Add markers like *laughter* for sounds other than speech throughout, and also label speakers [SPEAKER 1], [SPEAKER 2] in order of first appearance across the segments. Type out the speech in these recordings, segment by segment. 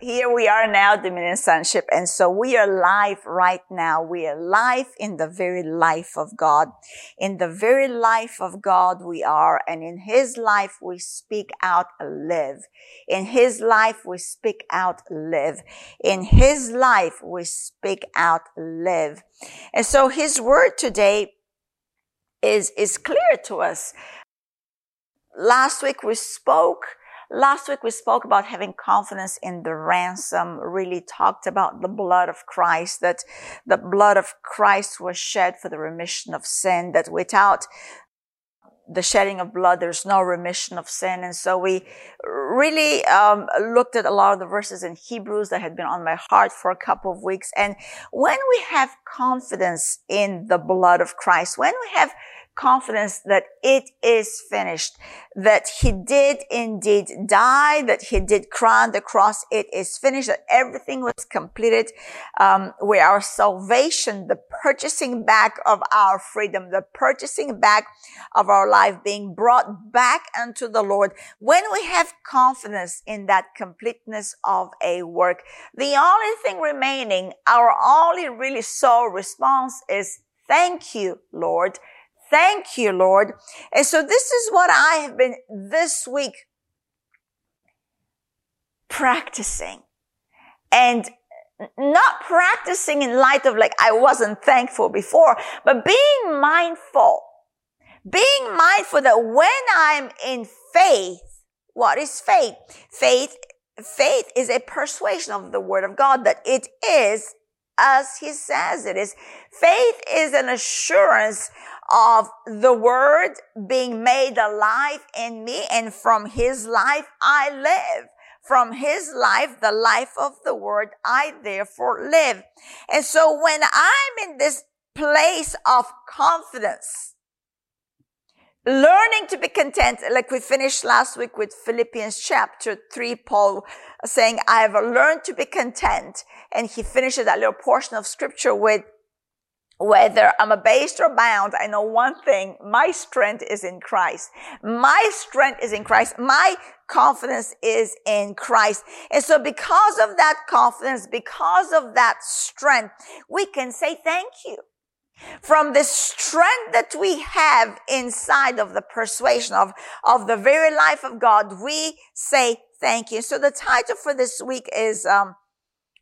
[SPEAKER 1] here we are now, Dominion Sonship. And so we are live right now. We are live in the very life of God. In the very life of God we are. And in his life we speak out, live. In his life we speak out, live. In his life we speak out, live. And so his word today is, is clear to us. Last week we spoke Last week we spoke about having confidence in the ransom, really talked about the blood of Christ, that the blood of Christ was shed for the remission of sin, that without the shedding of blood, there's no remission of sin. And so we really um, looked at a lot of the verses in Hebrews that had been on my heart for a couple of weeks. And when we have confidence in the blood of Christ, when we have confidence that it is finished, that he did indeed die, that he did cry on the cross, it is finished, that everything was completed, um, where our salvation, the purchasing back of our freedom, the purchasing back of our life being brought back unto the Lord. When we have confidence in that completeness of a work, the only thing remaining, our only really sole response is thank you, Lord. Thank you, Lord. And so this is what I have been this week practicing and not practicing in light of like I wasn't thankful before, but being mindful, being mindful that when I'm in faith, what is faith? Faith, faith is a persuasion of the word of God that it is as he says it is. Faith is an assurance of the word being made alive in me and from his life I live. From his life, the life of the word, I therefore live. And so when I'm in this place of confidence, learning to be content, like we finished last week with Philippians chapter three, Paul saying, I have learned to be content. And he finishes that little portion of scripture with, whether I'm abased or bound, I know one thing, my strength is in Christ. My strength is in Christ. My confidence is in Christ. And so because of that confidence, because of that strength, we can say thank you. From the strength that we have inside of the persuasion of, of the very life of God, we say thank you. So the title for this week is, um,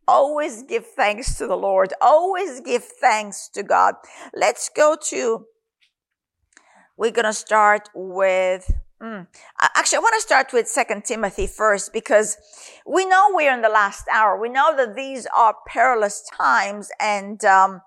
[SPEAKER 1] Always give thanks to the Lord. Always give thanks to God. Let's go to, we're going to start with, mm, actually, I want to start with Second Timothy first because we know we're in the last hour. We know that these are perilous times and, um,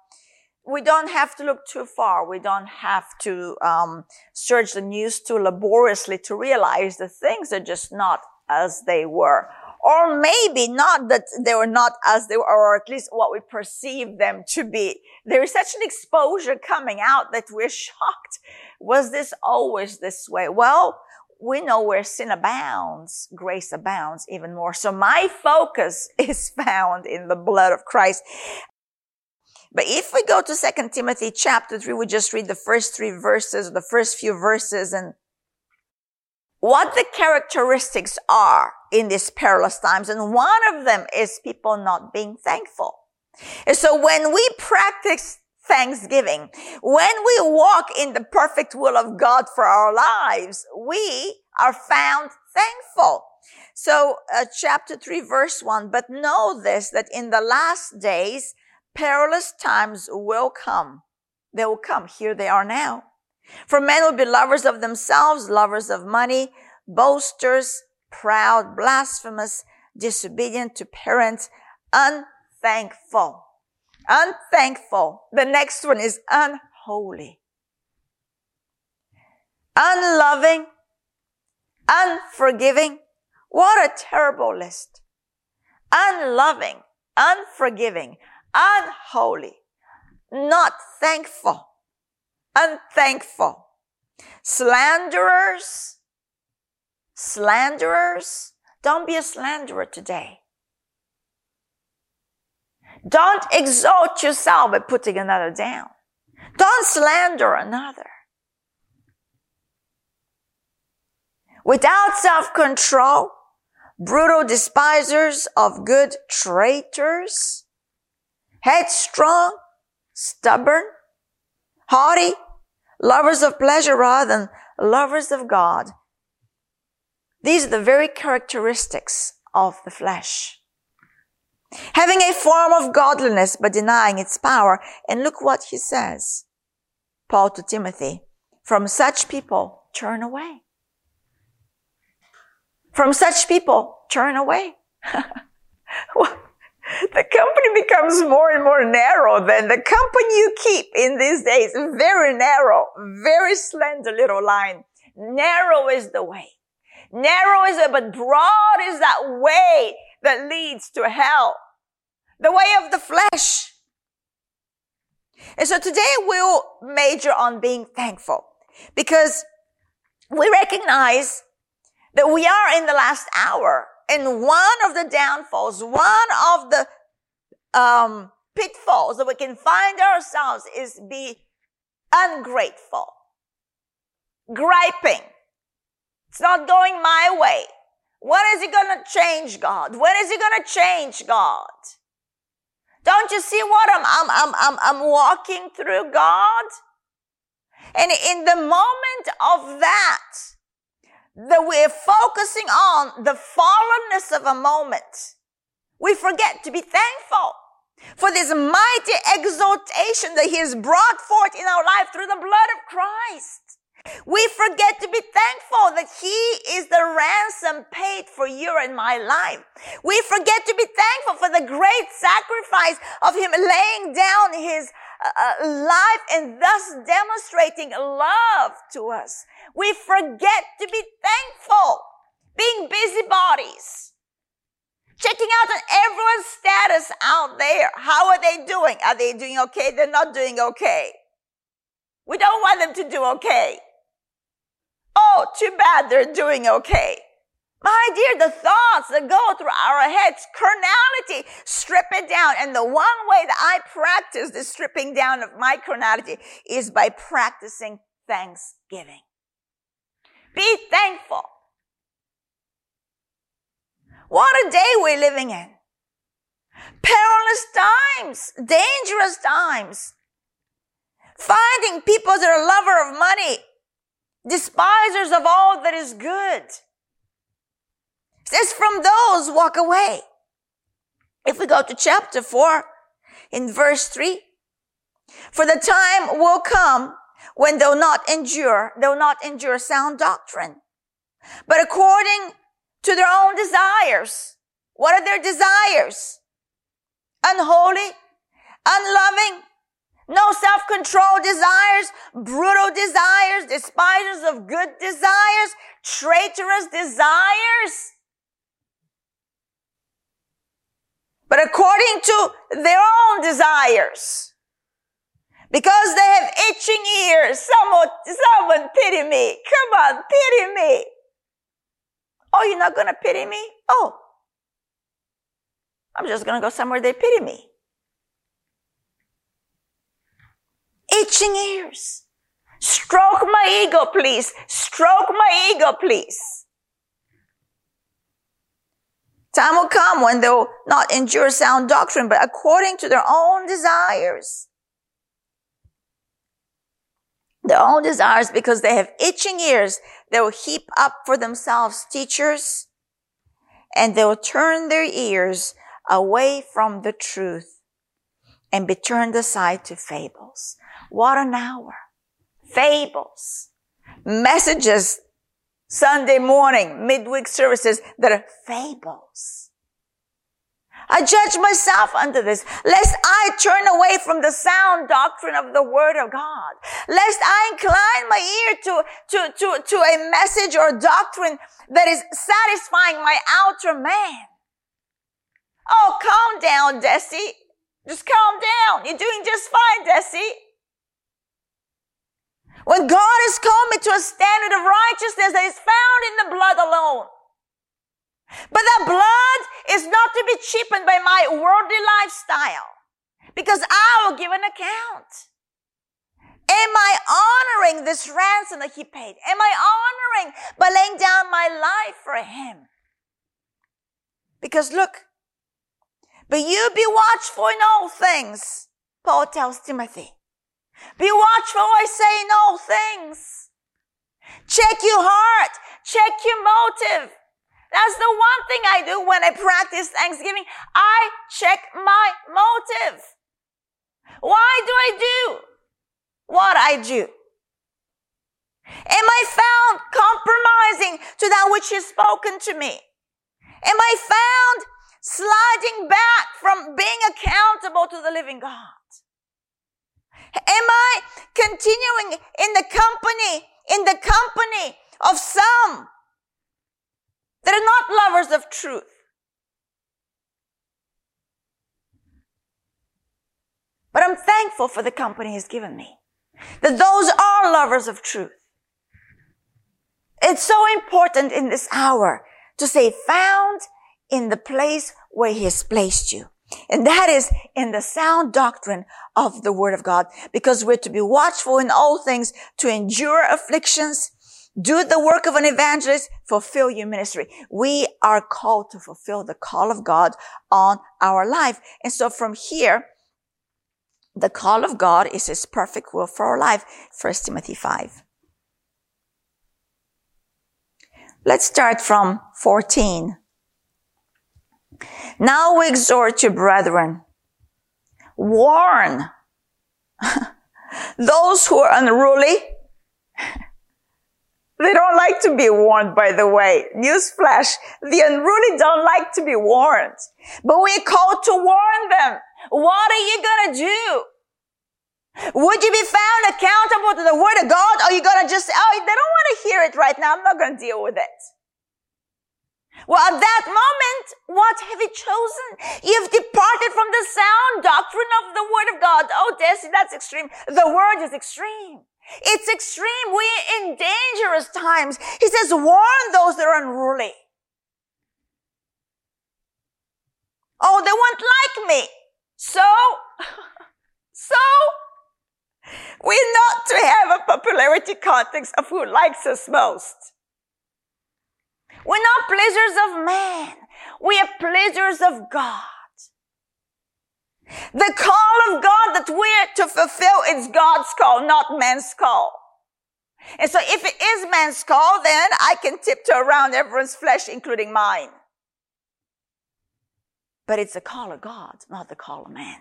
[SPEAKER 1] we don't have to look too far. We don't have to um, search the news too laboriously to realize that things are just not as they were or maybe not that they were not as they were, or at least what we perceive them to be. There is such an exposure coming out that we're shocked. Was this always this way? Well, we know where sin abounds, grace abounds even more. So my focus *laughs* is found in the blood of Christ. But if we go to Second Timothy chapter 3, we just read the first three verses, the first few verses, and what the characteristics are in these perilous times. And one of them is people not being thankful. And so when we practice thanksgiving, when we walk in the perfect will of God for our lives, we are found thankful. So uh, chapter 3 verse 1, but know this, that in the last days, perilous times will come. They will come. Here they are now. For men will be lovers of themselves, lovers of money, boasters, proud, blasphemous, disobedient to parents, unthankful. Unthankful. The next one is unholy. Unloving, unforgiving. What a terrible list. Unloving, unforgiving, unholy, not thankful unthankful, slanderers, slanderers. Don't be a slanderer today. Don't exalt yourself by putting another down. Don't slander another. Without self-control, brutal despisers of good traitors, headstrong, stubborn, haughty, lovers of pleasure rather than lovers of God. These are the very characteristics of the flesh. Having a form of godliness but denying its power. And look what he says. Paul to Timothy. From such people, turn away. From such people, turn away. *laughs* *laughs* the company becomes more and more narrow then the company you keep in these days. Very narrow very slender little line. Narrow is the way. Narrow is it but broad is that way that leads to hell. The way of the flesh. And so today we'll major on being thankful because we recognize that we are in the last hour and one of the downfalls, one of the um, pitfalls that we can find ourselves is be ungrateful, griping. It's not going my way. When is it going to change God? When is it going to change God? Don't you see what I'm, I'm, I'm, I'm, I'm walking through God? And in the moment of that, that we're focusing on the fallenness of a moment, we forget to be thankful for this mighty exaltation that he has brought forth in our life through the blood of Christ. We forget to be thankful that He is the ransom paid for you and my life. We forget to be thankful for the great sacrifice of Him laying down His uh, uh, life and thus demonstrating love to us. We forget to be thankful, being busybodies, checking out on everyone's status out there. How are they doing? Are they doing okay? They're not doing okay. We don't want them to do okay. Oh, too bad they're doing okay. My dear, the thoughts that go through our heads, carnality, strip it down. And the one way that I practice the stripping down of my carnality is by practicing thanksgiving. Be thankful. What a day we're living in. Perilous times, dangerous times. Finding people that are lover of money, despisers of all that is good. Says, from those walk away. If we go to chapter 4, in verse 3, for the time will come when they'll not endure, they'll not endure sound doctrine, but according to their own desires. What are their desires? Unholy, unloving, no self-control desires, brutal desires, despisers of good desires, traitorous desires. But according to their own desires. Because they have itching ears. Someone, someone pity me. Come on, pity me. Oh, you're not going to pity me? Oh. I'm just going to go somewhere they pity me. itching ears. Stroke my ego, please. Stroke my ego, please. Time will come when they'll not endure sound doctrine, but according to their own desires. Their own desires because they have itching ears. They will heap up for themselves teachers and they will turn their ears away from the truth and be turned aside to fables. What an hour. Fables. Messages Sunday morning, midweek services that are fables. I judge myself under this, lest I turn away from the sound doctrine of the word of God, lest I incline my ear to, to, to, to a message or doctrine that is satisfying my outer man. Oh, calm down, Deci. Just calm down. You're doing just fine, Deci. When God has called me to a standard of righteousness that is found in the blood alone. But that blood is not to be cheapened by my worldly lifestyle because I will give an account. Am I honoring this ransom that he paid? Am I honoring by laying down my life for him? Because look, but you be watchful in all things, Paul tells Timothy. Be watchful, I say, in all things. Check your heart. Check your motive. That's the one thing I do when I practice Thanksgiving. I check my motive. Why do I do what I do? Am I found compromising to that which is spoken to me? Am I found sliding back from being accountable to the living God? Am I continuing in the company, in the company of some that are not lovers of truth? But I'm thankful for the company He's given me. That those are lovers of truth. It's so important in this hour to say found in the place where He has placed you. And that is in the sound doctrine of the Word of God, because we're to be watchful in all things, to endure afflictions, do the work of an evangelist, fulfill your ministry. We are called to fulfill the call of God on our life. And so from here, the call of God is His perfect will for our life. 1 Timothy 5. Let's start from 14. Now we exhort you, brethren, warn *laughs* those who are unruly. *laughs* They don't like to be warned, by the way. Newsflash. The unruly don't like to be warned. But we're called to warn them. What are you gonna do? Would you be found accountable to the word of God? Or are you gonna just, oh, they don't want to hear it right now. I'm not gonna deal with it. Well, at that moment, what have you chosen? You've departed from the sound doctrine of the word of God. Oh, Deci, that's extreme. The word is extreme. It's extreme. We're in dangerous times. He says, warn those that are unruly. Oh, they won't like me. So, *laughs* so, we're not to have a popularity contest of who likes us most. We're not pleasures of man. We are pleasures of God. The call of God that we're to fulfill is God's call, not man's call. And so if it is man's call, then I can tiptoe around everyone's flesh, including mine. But it's the call of God, not the call of man.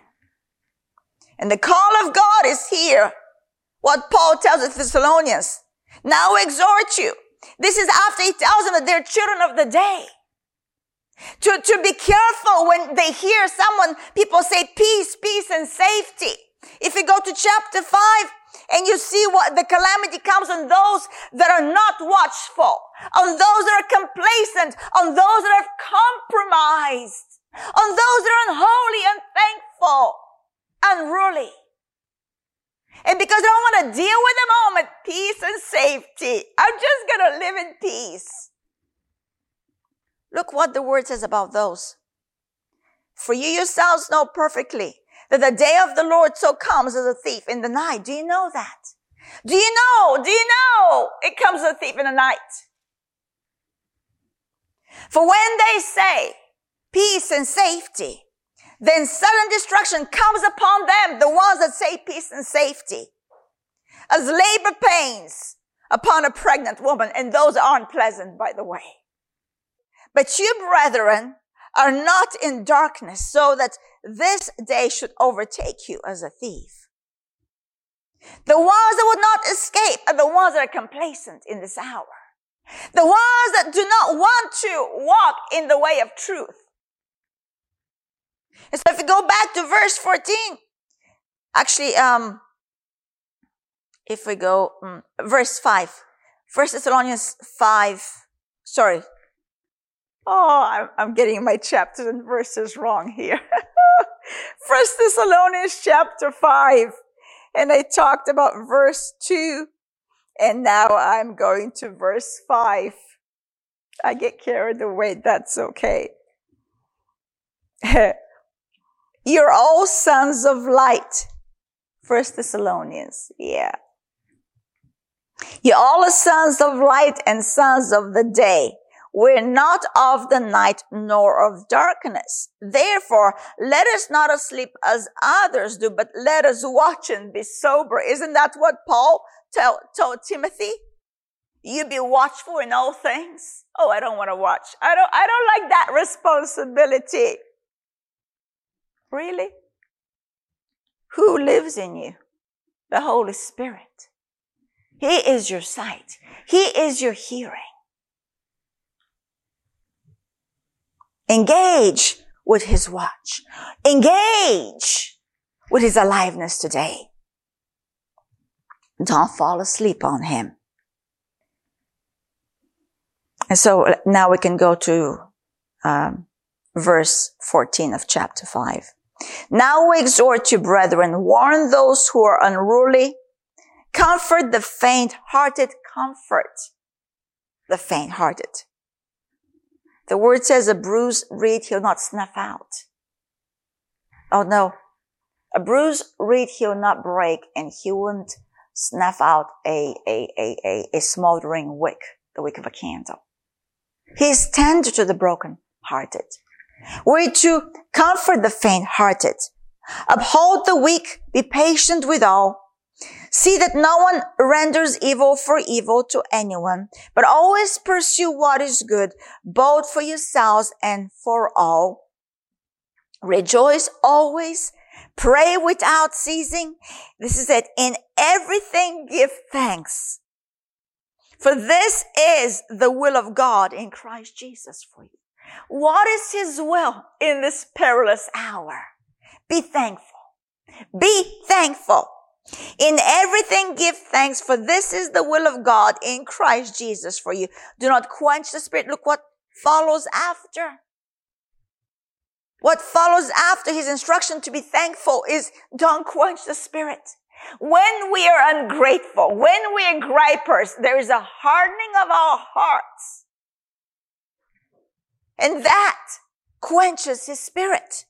[SPEAKER 1] And the call of God is here. What Paul tells the Thessalonians. Now exhort you this is after he tells them that they're children of the day. To, to be careful when they hear someone, people say peace, peace and safety. If you go to chapter five and you see what the calamity comes on those that are not watchful, on those that are complacent, on those that are compromised, on those that are unholy, unthankful, unruly. And because I don't want to deal with the moment, peace and safety. I'm just going to live in peace. Look what the word says about those. For you yourselves know perfectly that the day of the Lord so comes as a thief in the night. Do you know that? Do you know? Do you know it comes as a thief in the night? For when they say peace and safety, then sudden destruction comes upon them, the ones that say peace and safety, as labor pains upon a pregnant woman, and those aren't pleasant, by the way. But you, brethren, are not in darkness, so that this day should overtake you as a thief. The ones that would not escape are the ones that are complacent in this hour. The ones that do not want to walk in the way of truth. And so if you go back to verse 14, actually, um, if we go, um, verse 5, First Thessalonians 5, sorry. Oh, I'm, I'm getting my chapters and verses wrong here. *laughs* First Thessalonians chapter 5. And I talked about verse 2. And now I'm going to verse 5. I get carried away. That's okay. *laughs* You're all sons of light. First Thessalonians. Yeah. You're all sons of light and sons of the day. We're not of the night nor of darkness. Therefore, let us not asleep as others do, but let us watch and be sober. Isn't that what Paul tell, told Timothy? You be watchful in all things. Oh, I don't want to watch. I don't, I don't like that responsibility. Really? Who lives in you? The Holy Spirit. He is your sight. He is your hearing. Engage with his watch. Engage with his aliveness today. Don't fall asleep on him. And so now we can go to um, verse 14 of chapter 5. Now we exhort you, brethren, warn those who are unruly, comfort the faint-hearted, comfort the faint-hearted. The word says a bruised reed he'll not snuff out. Oh no. A bruised reed he'll not break and he won't snuff out a, a, a, a, a smoldering wick, the wick of a candle. He is tender to the broken hearted. We're to comfort the faint hearted, uphold the weak, be patient with all, See that no one renders evil for evil to anyone, but always pursue what is good, both for yourselves and for all. Rejoice always. Pray without ceasing. This is it. In everything give thanks. For this is the will of God in Christ Jesus for you. What is his will in this perilous hour? Be thankful. Be thankful. In everything give thanks for this is the will of God in Christ Jesus for you. Do not quench the spirit. Look what follows after. What follows after his instruction to be thankful is don't quench the spirit. When we are ungrateful, when we are gripers, there is a hardening of our hearts. And that quenches his spirit.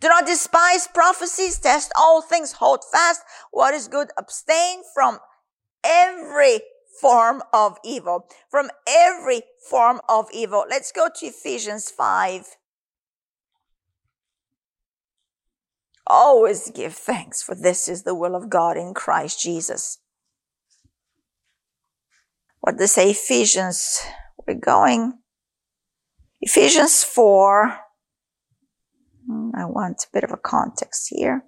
[SPEAKER 1] Do not despise prophecies. Test all things. Hold fast what is good. Abstain from every form of evil. From every form of evil. Let's go to Ephesians 5. Always give thanks, for this is the will of God in Christ Jesus. What does say Ephesians? We're going. Ephesians 4 Hmm, I want a bit of a context here.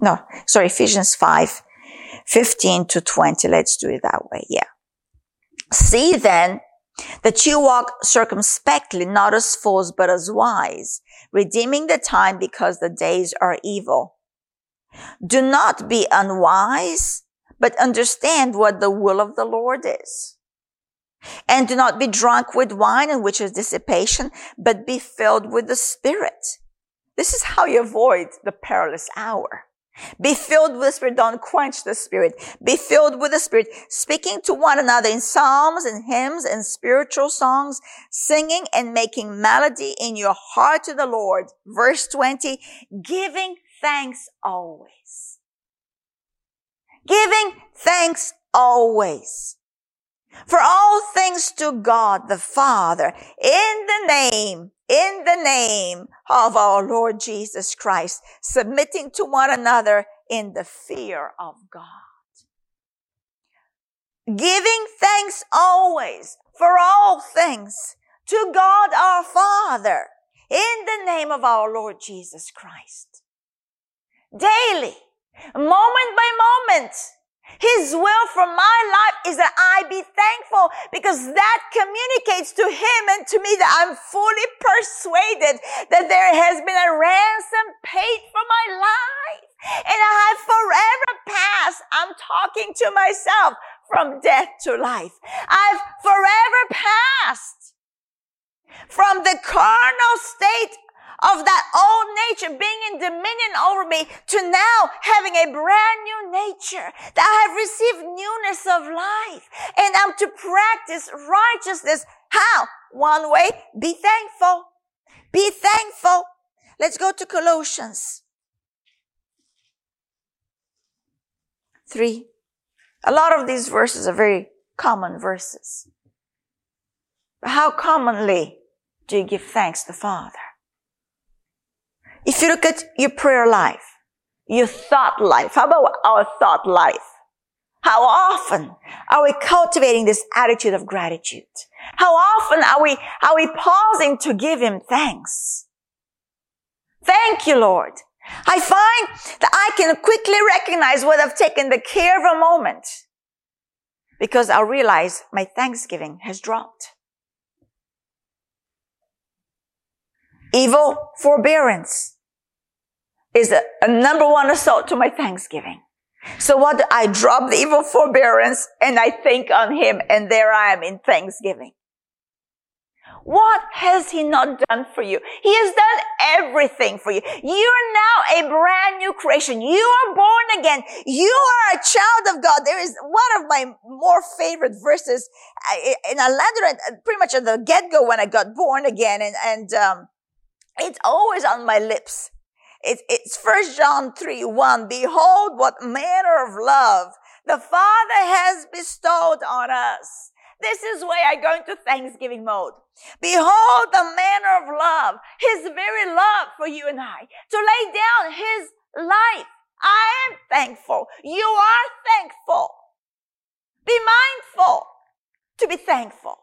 [SPEAKER 1] No, sorry, Ephesians 5, 15 to 20. Let's do it that way. Yeah. See then that you walk circumspectly, not as fools, but as wise, redeeming the time because the days are evil. Do not be unwise, but understand what the will of the Lord is. And do not be drunk with wine in which is dissipation, but be filled with the Spirit. This is how you avoid the perilous hour. Be filled with the Spirit. Don't quench the Spirit. Be filled with the Spirit, speaking to one another in psalms and hymns and spiritual songs, singing and making melody in your heart to the Lord. Verse 20, giving thanks always. Giving thanks always for all things to God the Father in the name, in the name of our Lord Jesus Christ, submitting to one another in the fear of God. Giving thanks always for all things to God our Father in the name of our Lord Jesus Christ. Daily, moment by moment, his will for my life is that I be thankful because that communicates to him and to me that I'm fully persuaded that there has been a ransom paid for my life. And I have forever passed. I'm talking to myself from death to life. I've forever passed from the carnal state of that old nature being in dominion over me to now having a brand new nature that I have received newness of life and I'm to practice righteousness. How? One way, be thankful. Be thankful. Let's go to Colossians 3. A lot of these verses are very common verses. But How commonly do you give thanks to Father? If you look at your prayer life, your thought life, how about our thought life? How often are we cultivating this attitude of gratitude? How often are we, are we pausing to give him thanks? Thank you, Lord. I find that I can quickly recognize what I've taken the care of a moment because I realize my thanksgiving has dropped. Evil forbearance is a, a number one assault to my thanksgiving. So what I drop the evil forbearance and I think on him and there I am in thanksgiving. What has he not done for you? He has done everything for you. You're now a brand new creation. You are born again. You are a child of God. There is one of my more favorite verses, and I landed it pretty much at the get-go when I got born again, and, and um, it's always on my lips. It's, it's First John 3, 1. Behold what manner of love the Father has bestowed on us. This is where I go into Thanksgiving mode. Behold the manner of love, His very love for you and I, to lay down His life. I am thankful. You are thankful. Be mindful to be thankful.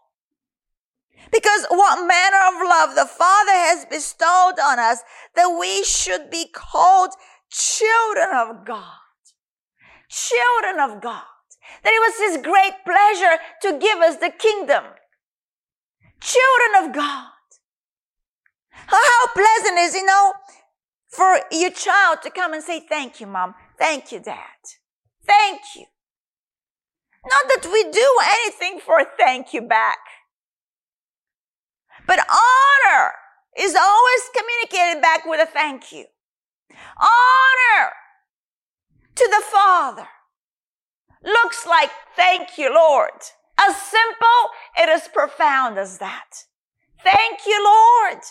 [SPEAKER 1] Because what manner of love the Father has bestowed on us that we should be called children of God. Children of God. That it was His great pleasure to give us the kingdom. Children of God. How pleasant is, you know, for your child to come and say, thank you, mom. Thank you, dad. Thank you. Not that we do anything for thank you back. But honor is always communicated back with a thank you. Honor to the Father looks like thank you, Lord. As simple, it is profound as that. Thank you, Lord.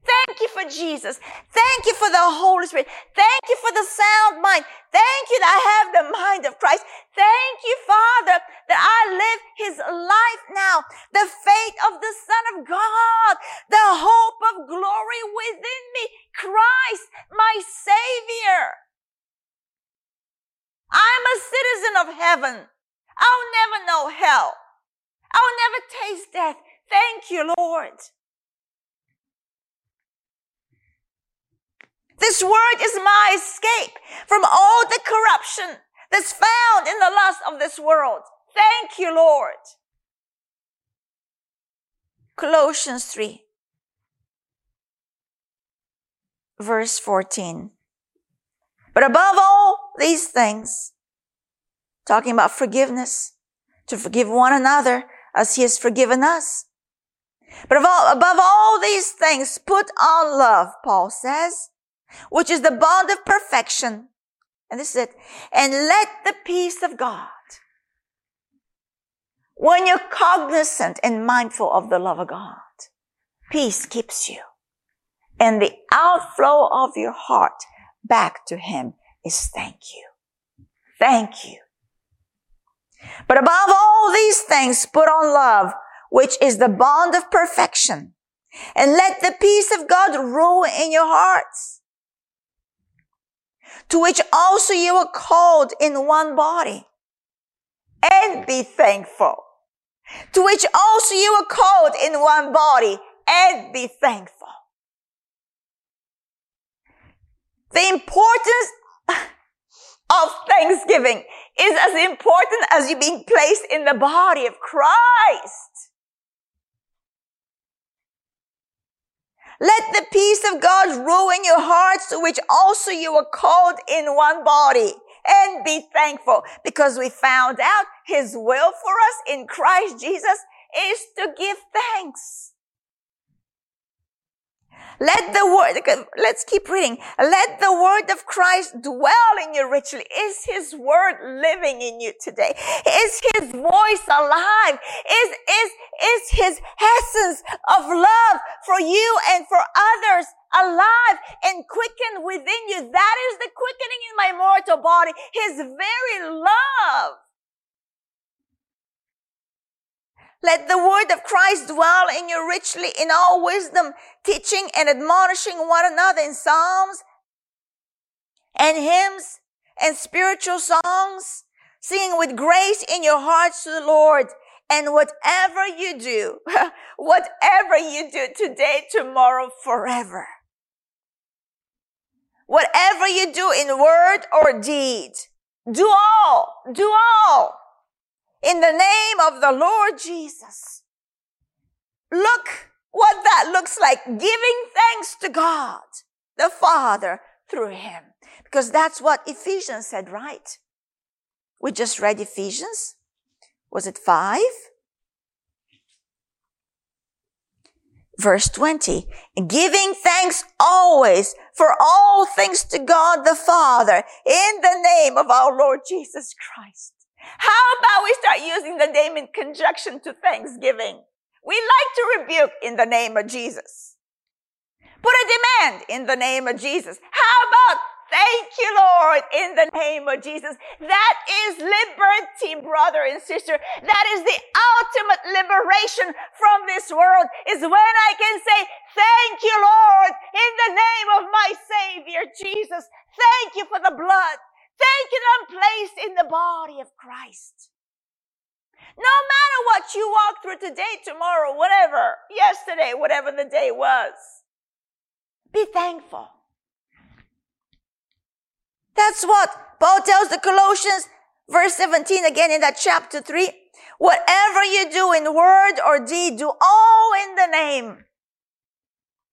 [SPEAKER 1] Thank you for Jesus. Thank you for the Holy Spirit. Thank you for the sound mind. Thank you that I have the mind of Christ. Thank you, Father, that I live His life now. The faith of the Son of God, the hope of glory within me, Christ, my Savior. I'm a citizen of heaven. I'll never know hell. I'll never taste death. Thank you, Lord. This word is my escape from all the corruption that's found in the lust of this world. Thank you, Lord. Colossians 3, verse 14. But above all these things, talking about forgiveness, to forgive one another as he has forgiven us. But above all these things, put on love, Paul says, which is the bond of perfection. And this is it. And let the peace of God, when you're cognizant and mindful of the love of God, peace keeps you. And the outflow of your heart back to Him is thank you. Thank you. But above all these things, put on love, which is the bond of perfection. And let the peace of God rule in your hearts to which also you were called in one body. And be thankful. To which also you were called in one body and be thankful. The importance of Thanksgiving is as important as you being placed in the body of Christ. Let the peace of God rule in your hearts to which also you were called in one body and be thankful because we found out his will for us in Christ Jesus is to give thanks. Let the word, let's keep reading. Let the word of Christ dwell in you richly. Is his word living in you today? Is his voice alive? Is, is, is his essence of love for you and for others alive and quickened within you? That is the quickening in my mortal body. His very love. Let the word of Christ dwell in you richly in all wisdom, teaching and admonishing one another in psalms and hymns and spiritual songs, singing with grace in your hearts to the Lord. And whatever you do, *laughs* whatever you do today, tomorrow, forever. Whatever you do in word or deed, do all, do all in the name of the Lord Jesus. Look what that looks like. Giving thanks to God, the Father, through Him. Because that's what Ephesians said, right? We just read Ephesians. Was it five? Verse 20, giving thanks always for all things to God the Father in the name of our Lord Jesus Christ. How about we start using the name in conjunction to thanksgiving? We like to rebuke in the name of Jesus. Put a demand in the name of Jesus. How about thank you, Lord, in the name of Jesus? That is liberty, brother and sister. That is the ultimate liberation from this world is when I can say, thank you, Lord, in the name of my Savior, Jesus. Thank you for the blood. That I'm placed in the body of Christ. No matter what you walk through today, tomorrow, whatever, yesterday, whatever the day was, be thankful. That's what Paul tells the Colossians, verse 17 again in that chapter 3. Whatever you do in word or deed, do all in the name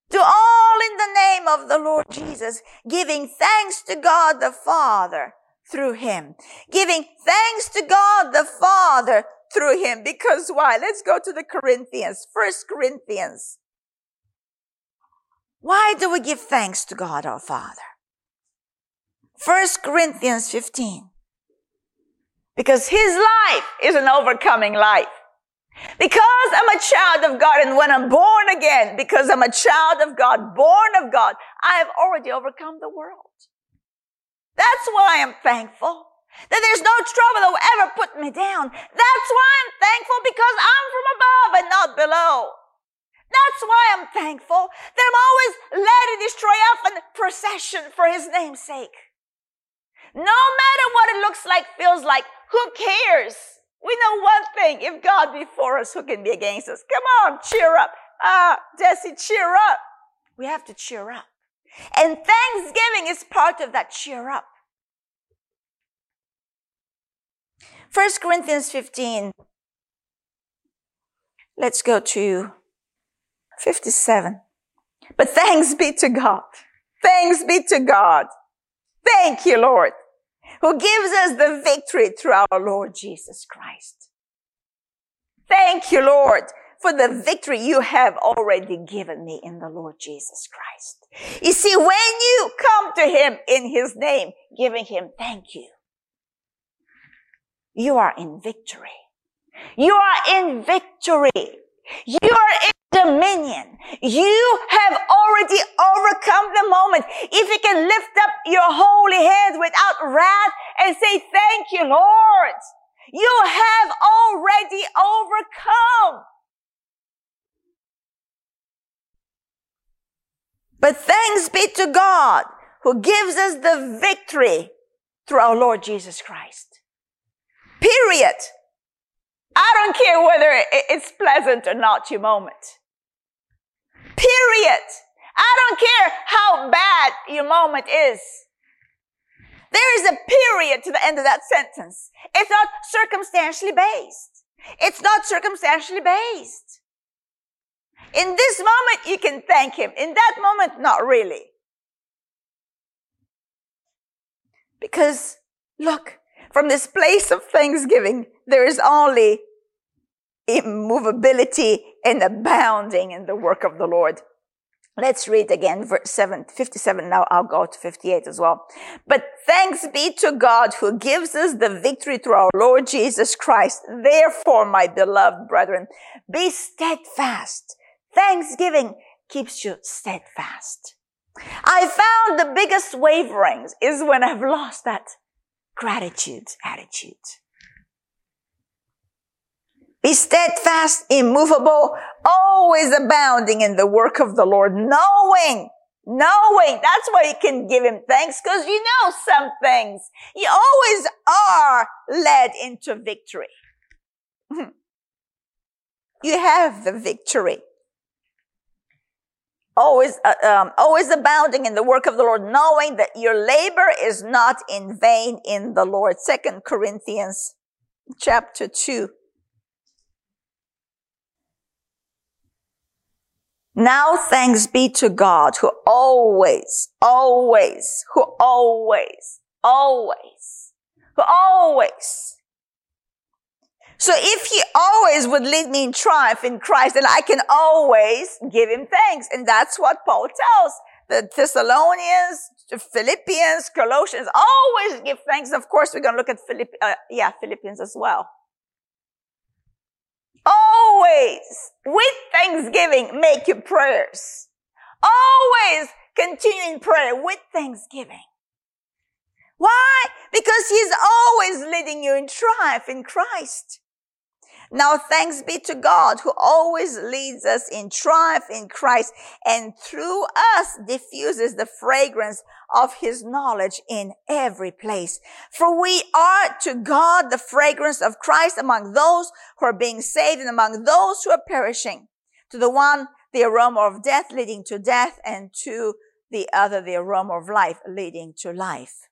[SPEAKER 1] do all in the name of the Lord Jesus, giving thanks to God the Father through him. Giving thanks to God the Father through him. Because why? Let's go to the Corinthians. First Corinthians. Why do we give thanks to God our Father? First Corinthians 15. Because his life is an overcoming life. Because I'm a child of God and when I'm born again, because I'm a child of God, born of God, I have already overcome the world. That's why I'm thankful. That there's no trouble that will ever put me down. That's why I'm thankful because I'm from above and not below. That's why I'm thankful that I'm always led in this triumphant procession for his name's sake. No matter what it looks like, feels like, who cares? We know one thing. If God be for us, who can be against us? Come on, cheer up. Ah, Deci, cheer up. We have to cheer up. And thanksgiving is part of that cheer up. 1 Corinthians 15. Let's go to 57. But thanks be to God. Thanks be to God. Thank you, Lord who gives us the victory through our Lord Jesus Christ. Thank you, Lord, for the victory you have already given me in the Lord Jesus Christ. You see, when you come to Him in His name, giving Him thank you, you are in victory. You are in victory. You are in dominion. You have already overcome the moment. If you can lift up your holy hands without wrath and say, thank you, Lord. You have already overcome. But thanks be to God who gives us the victory through our Lord Jesus Christ. Period. I don't care whether it's pleasant or not, your moment. Period. I don't care how bad your moment is. There is a period to the end of that sentence. It's not circumstantially based. It's not circumstantially based. In this moment, you can thank Him. In that moment, not really. Because, look, from this place of thanksgiving, there is only immovability and abounding in the work of the Lord. Let's read again, verse 7, 57. Now I'll go to 58 as well. But thanks be to God who gives us the victory through our Lord Jesus Christ. Therefore, my beloved brethren, be steadfast. Thanksgiving keeps you steadfast. I found the biggest waverings is when I've lost that gratitude attitude. Steadfast, immovable, always abounding in the work of the Lord, knowing, knowing. That's why you can give him thanks because you know some things. You always are led into victory. you have the victory. Always, uh, um, always abounding in the work of the Lord, knowing that your labor is not in vain in the Lord. Second Corinthians chapter two. Now thanks be to God who always, always, who always, always, who always so if he always would lead me in triumph in Christ, then I can always give him thanks. And that's what Paul tells the Thessalonians, Philippians, Colossians, always give thanks. Of course, we're going to look at Philipp, uh, yeah, Philippians as well. Always with thanksgiving, make your prayers. Always continue in prayer with thanksgiving. Why? Because he's always leading you in triumph in Christ. Now thanks be to God who always leads us in triumph in Christ and through us diffuses the fragrance of his knowledge in every place. For we are to God the fragrance of Christ among those who are being saved and among those who are perishing. To the one, the aroma of death leading to death and to the other, the aroma of life leading to life.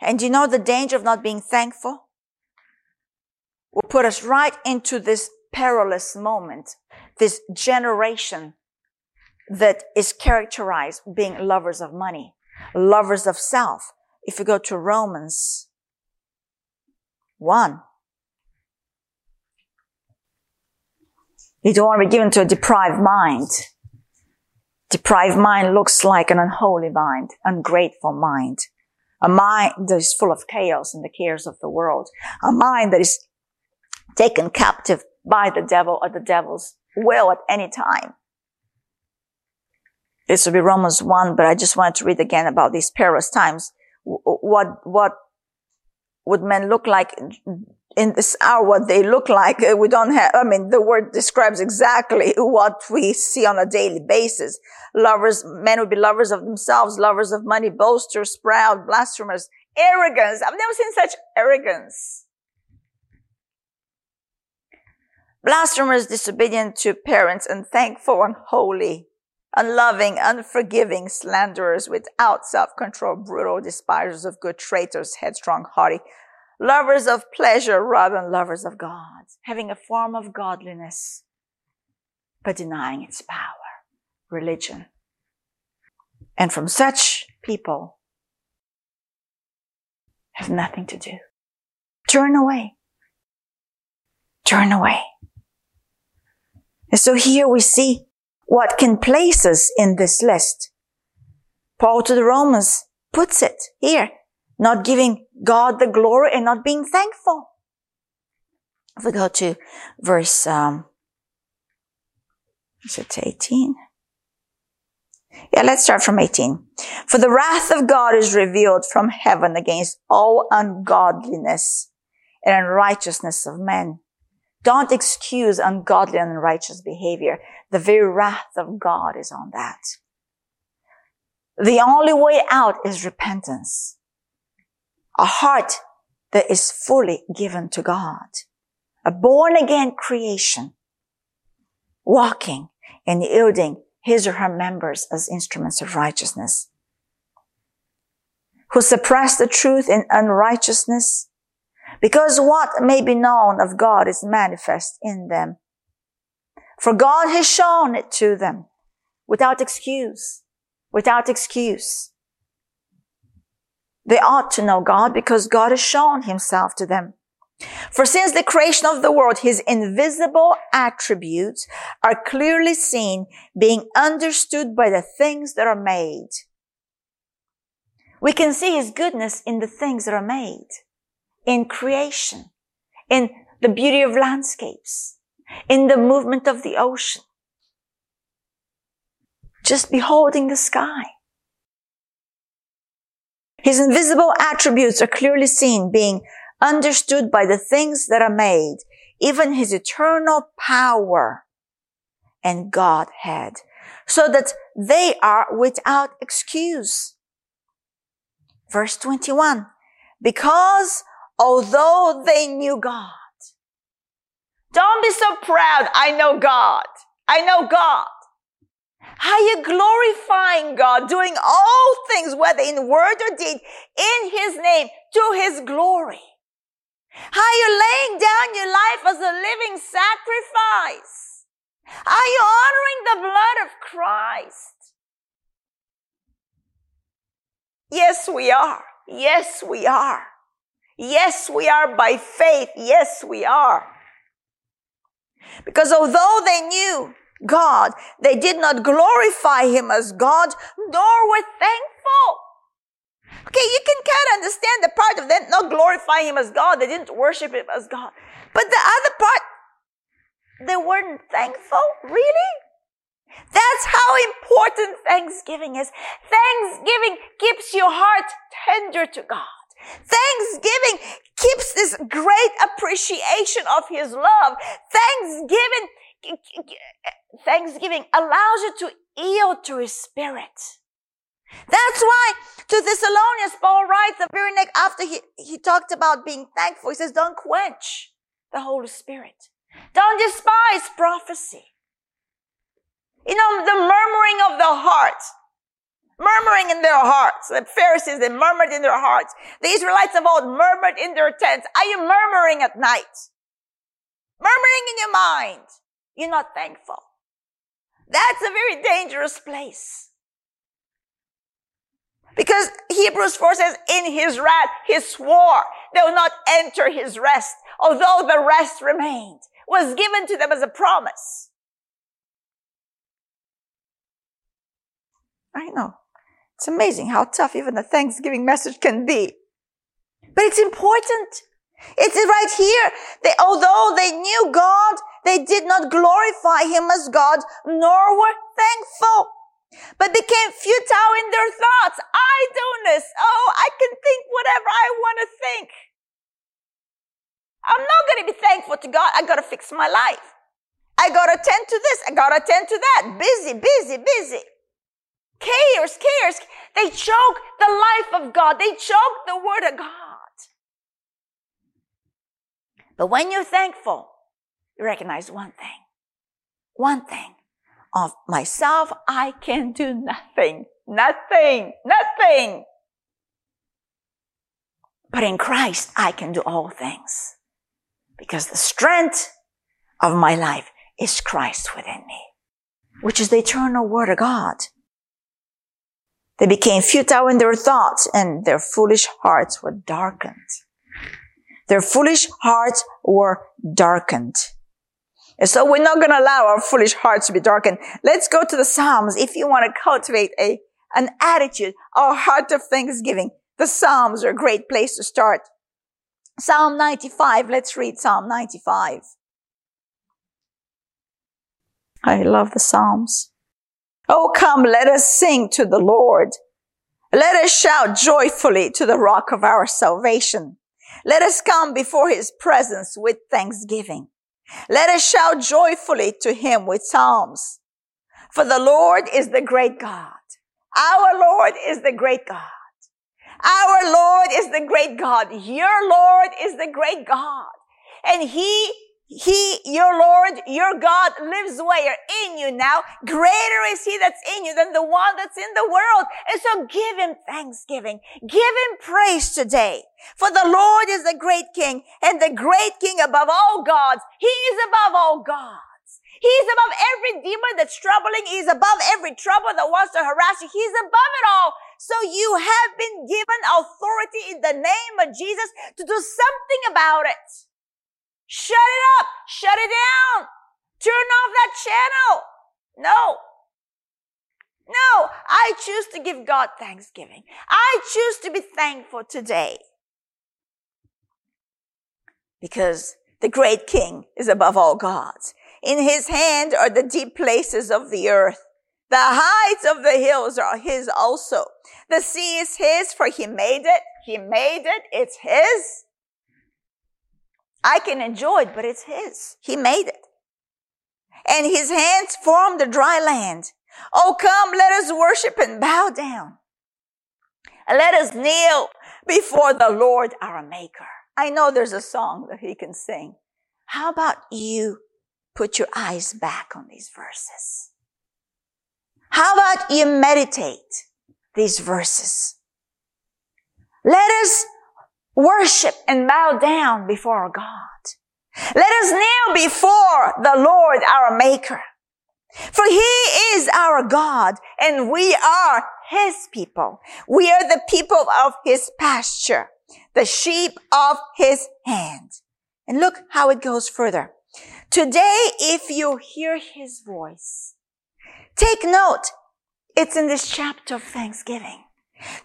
[SPEAKER 1] And you know the danger of not being thankful? Will put us right into this perilous moment, this generation that is characterized being lovers of money, lovers of self. If you go to Romans 1, you don't want to be given to a deprived mind. Deprived mind looks like an unholy mind, ungrateful mind a mind that is full of chaos and the cares of the world, a mind that is taken captive by the devil at the devil's will at any time. This will be Romans 1, but I just wanted to read again about these perilous times. What, what would men look like in this hour, what they look like? Uh, we don't have, I mean, the word describes exactly *laughs* what we see on a daily basis lovers, men would be lovers of themselves, lovers of money, boasters, proud, blasphemers, arrogance. I've never seen such arrogance. Blasphemers, disobedient to parents, unthankful, unholy, unloving, unforgiving, slanderers, without self-control, brutal, despisers of good, traitors, headstrong, haughty, lovers of pleasure rather than lovers of God, having a form of godliness, but denying its power religion. And from such people have nothing to do. Turn away. Turn away. And so here we see what can place us in this list. Paul to the Romans puts it here, not giving God the glory and not being thankful. If we go to verse, um, is it 18? Yeah, let's start from 18. For the wrath of God is revealed from heaven against all ungodliness and unrighteousness of men. Don't excuse ungodly and unrighteous behavior. The very wrath of God is on that. The only way out is repentance. A heart that is fully given to God. A born again creation. Walking and yielding his or her members as instruments of righteousness, who suppress the truth in unrighteousness, because what may be known of God is manifest in them. For God has shown it to them without excuse, without excuse. They ought to know God because God has shown himself to them. For since the creation of the world, his invisible attributes are clearly seen, being understood by the things that are made. We can see his goodness in the things that are made, in creation, in the beauty of landscapes, in the movement of the ocean. Just beholding the sky. His invisible attributes are clearly seen, being understood by the things that are made, even his eternal power and Godhead, so that they are without excuse. Verse 21. Because although they knew God, don't be so proud. I know God. I know God. How you glorifying God, doing all things, whether in word or deed, in His name, to His glory. Are you laying down your life as a living sacrifice. Are you honoring the blood of Christ? Yes, we are. Yes, we are. Yes, we are by faith. Yes, we are. Because although they knew God, they did not glorify Him as God, nor were thankful. Okay, you can kind of understand the part of them not glorifying Him as God. They didn't worship Him as God. But the other part, they weren't thankful. Really? That's how important Thanksgiving is. Thanksgiving keeps your heart tender to God. Thanksgiving keeps this great appreciation of His love. Thanksgiving, Thanksgiving allows you to yield to His Spirit. That's why to Thessalonians, Paul writes the very next after he, he talked about being thankful, he says, don't quench the Holy Spirit. Don't despise prophecy. You know, the murmuring of the heart murmuring in their hearts. The Pharisees, they murmured in their hearts. The Israelites of old murmured in their tents. Are you murmuring at night? Murmuring in your mind. You're not thankful. That's a very dangerous place. Because Hebrews 4 says, in his wrath, he swore they will not enter his rest, although the rest remained, was given to them as a promise. I know. It's amazing how tough even a Thanksgiving message can be. But it's important. It's right here. They, although they knew God, they did not glorify Him as God, nor were thankful, but became futile in their thoughts. Idleness. Oh, I can think whatever I want to think. I'm not going to be thankful to God. I got to fix my life. I got to attend to this. I got to attend to that. Busy, busy, busy. Cares, cares. They choke the life of God. They choke the word of God. But when you're thankful, recognize one thing. One thing. Of myself, I can do nothing. Nothing. Nothing. But in Christ, I can do all things. Because the strength of my life is Christ within me, which is the eternal word of God. They became futile in their thoughts and their foolish hearts were darkened. Their foolish hearts were darkened. And so we're not going to allow our foolish hearts to be darkened. Let's go to the Psalms. If you want to cultivate a, an attitude, a heart of thanksgiving, the Psalms are a great place to start. Psalm 95. Let's read Psalm 95. I love the Psalms. Oh, come, let us sing to the Lord. Let us shout joyfully to the rock of our salvation. Let us come before his presence with thanksgiving. Let us shout joyfully to him with psalms. For the Lord is the great God. Our Lord is the great God. Our Lord is the great God. Your Lord is the great God. And he he, your Lord, your God lives where? In you now. Greater is He that's in you than the one that's in the world. And so give Him thanksgiving. Give Him praise today. For the Lord is the great King and the great King above all gods. He is above all gods. He's above every demon that's troubling. He's above every trouble that wants to harass you. He's above it all. So you have been given authority in the name of Jesus to do something about it. Shut it up. Shut it down. Turn off that channel. No. No, I choose to give God thanksgiving. I choose to be thankful today. Because the great king is above all gods. In his hand are the deep places of the earth. The heights of the hills are his also. The sea is his for he made it. He made it. It's his. I can enjoy it, but it's His. He made it. And His hands formed the dry land. Oh, come, let us worship and bow down. And let us kneel before the Lord our Maker. I know there's a song that He can sing. How about you put your eyes back on these verses? How about you meditate these verses? Let us worship and bow down before our God. Let us kneel before the Lord, our maker. For he is our God and we are his people. We are the people of his pasture, the sheep of his hand. And look how it goes further. Today, if you hear his voice, take note. It's in this chapter of Thanksgiving.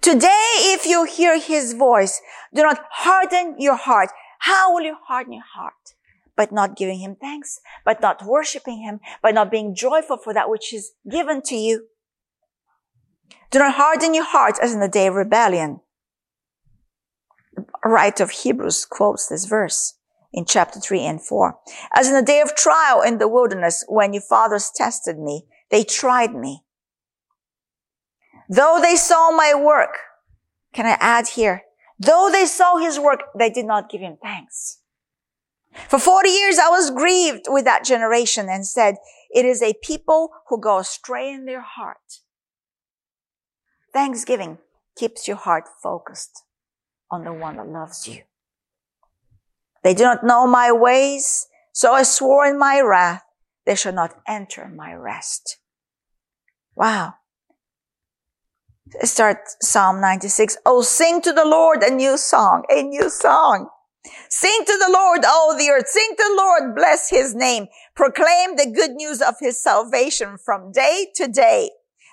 [SPEAKER 1] Today, if you hear his voice, do not harden your heart. How will you harden your heart? But not giving him thanks, but not worshiping him, but not being joyful for that which is given to you. Do not harden your heart as in the day of rebellion. The writer of Hebrews quotes this verse in chapter 3 and 4. As in the day of trial in the wilderness, when your fathers tested me, they tried me Though they saw my work, can I add here? Though they saw his work, they did not give him thanks. For 40 years, I was grieved with that generation and said, it is a people who go astray in their heart. Thanksgiving keeps your heart focused on the one that loves you. They do not know my ways, so I swore in my wrath, they shall not enter my rest. Wow start Psalm 96. Oh, sing to the Lord a new song, a new song. Sing to the Lord, all the earth. Sing to the Lord, bless his name. Proclaim the good news of his salvation from day to day.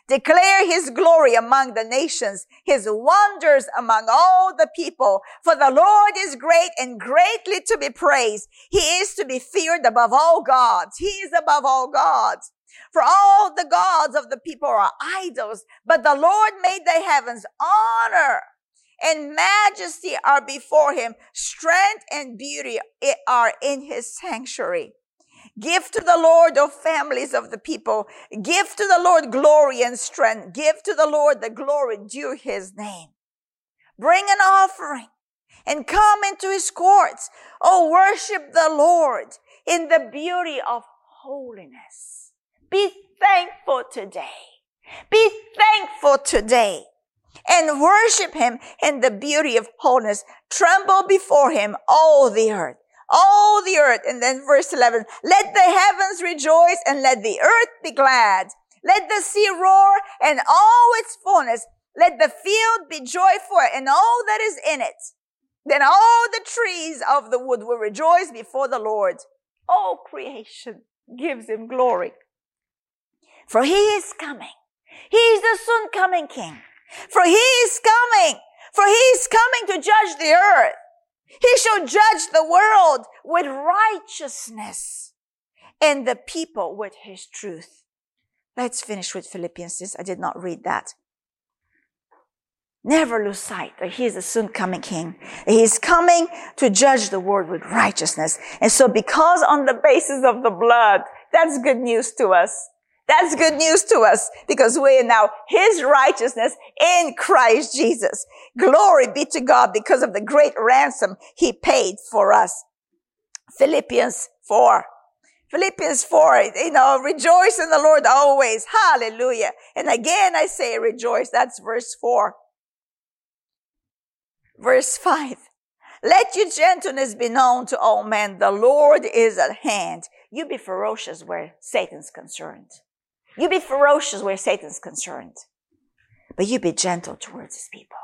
[SPEAKER 1] Declare his glory among the nations, his wonders among all the people. For the Lord is great and greatly to be praised. He is to be feared above all gods. He is above all gods. For all the gods of the people are idols, but the Lord made the heavens. Honor and majesty are before him. Strength and beauty eh, are in his sanctuary. Give to the Lord, O families of the people. Give to the Lord glory and strength. Give to the Lord the glory due his name. Bring an offering and come into his courts. Oh, worship the Lord in the beauty of holiness. Be thankful today. Be thankful today and worship him in the beauty of holiness. Tremble before him, all the earth, all the earth. And then verse 11, let the heavens rejoice and let the earth be glad. Let the sea roar and all its fullness. Let the field be joyful and all that is in it. Then all the trees of the wood will rejoice before the Lord. All creation gives him glory. For he is coming. He is the soon coming king. For he is coming. For he is coming to judge the earth. He shall judge the world with righteousness and the people with his truth. Let's finish with Philippians. I did not read that. Never lose sight that he is the soon coming king. He is coming to judge the world with righteousness. And so because on the basis of the blood, that's good news to us. That's good news to us because we are now his righteousness in Christ Jesus. Glory be to God because of the great ransom he paid for us. Philippians 4. Philippians 4, you know, rejoice in the Lord always. Hallelujah. And again, I say rejoice. That's verse 4. Verse 5. Let your gentleness be known to all men. The Lord is at hand. You be ferocious where Satan's concerned. You be ferocious where Satan's concerned, but you be gentle towards his people.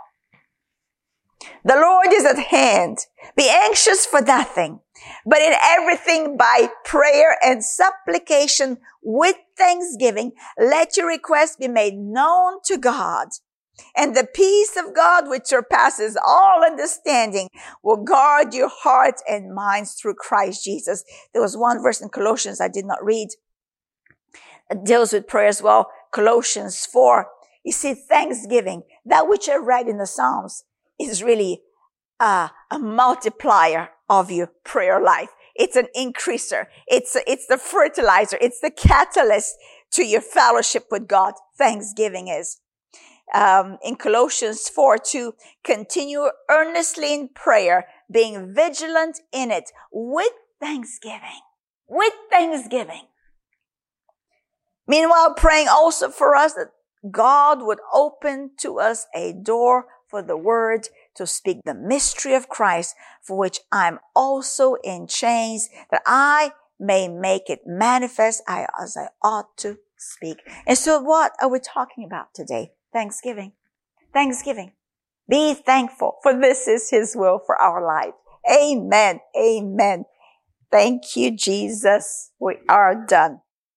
[SPEAKER 1] The Lord is at hand. Be anxious for nothing, but in everything by prayer and supplication with thanksgiving, let your requests be made known to God. And the peace of God, which surpasses all understanding, will guard your hearts and minds through Christ Jesus. There was one verse in Colossians I did not read deals with prayer as well. Colossians 4. You see, thanksgiving, that which I read in the Psalms is really a multiplier of your prayer life. It's an increaser. It's, it's the fertilizer. It's the catalyst to your fellowship with God. Thanksgiving is. Um, in Colossians 4 to continue earnestly in prayer, being vigilant in it with thanksgiving. With thanksgiving. Meanwhile, praying also for us that God would open to us a door for the word to speak the mystery of Christ, for which I'm also in chains, that I may make it manifest as I ought to speak. And so what are we talking about today? Thanksgiving. Thanksgiving. Be thankful, for this is His will for our life. Amen. Amen. Thank you, Jesus. We are done.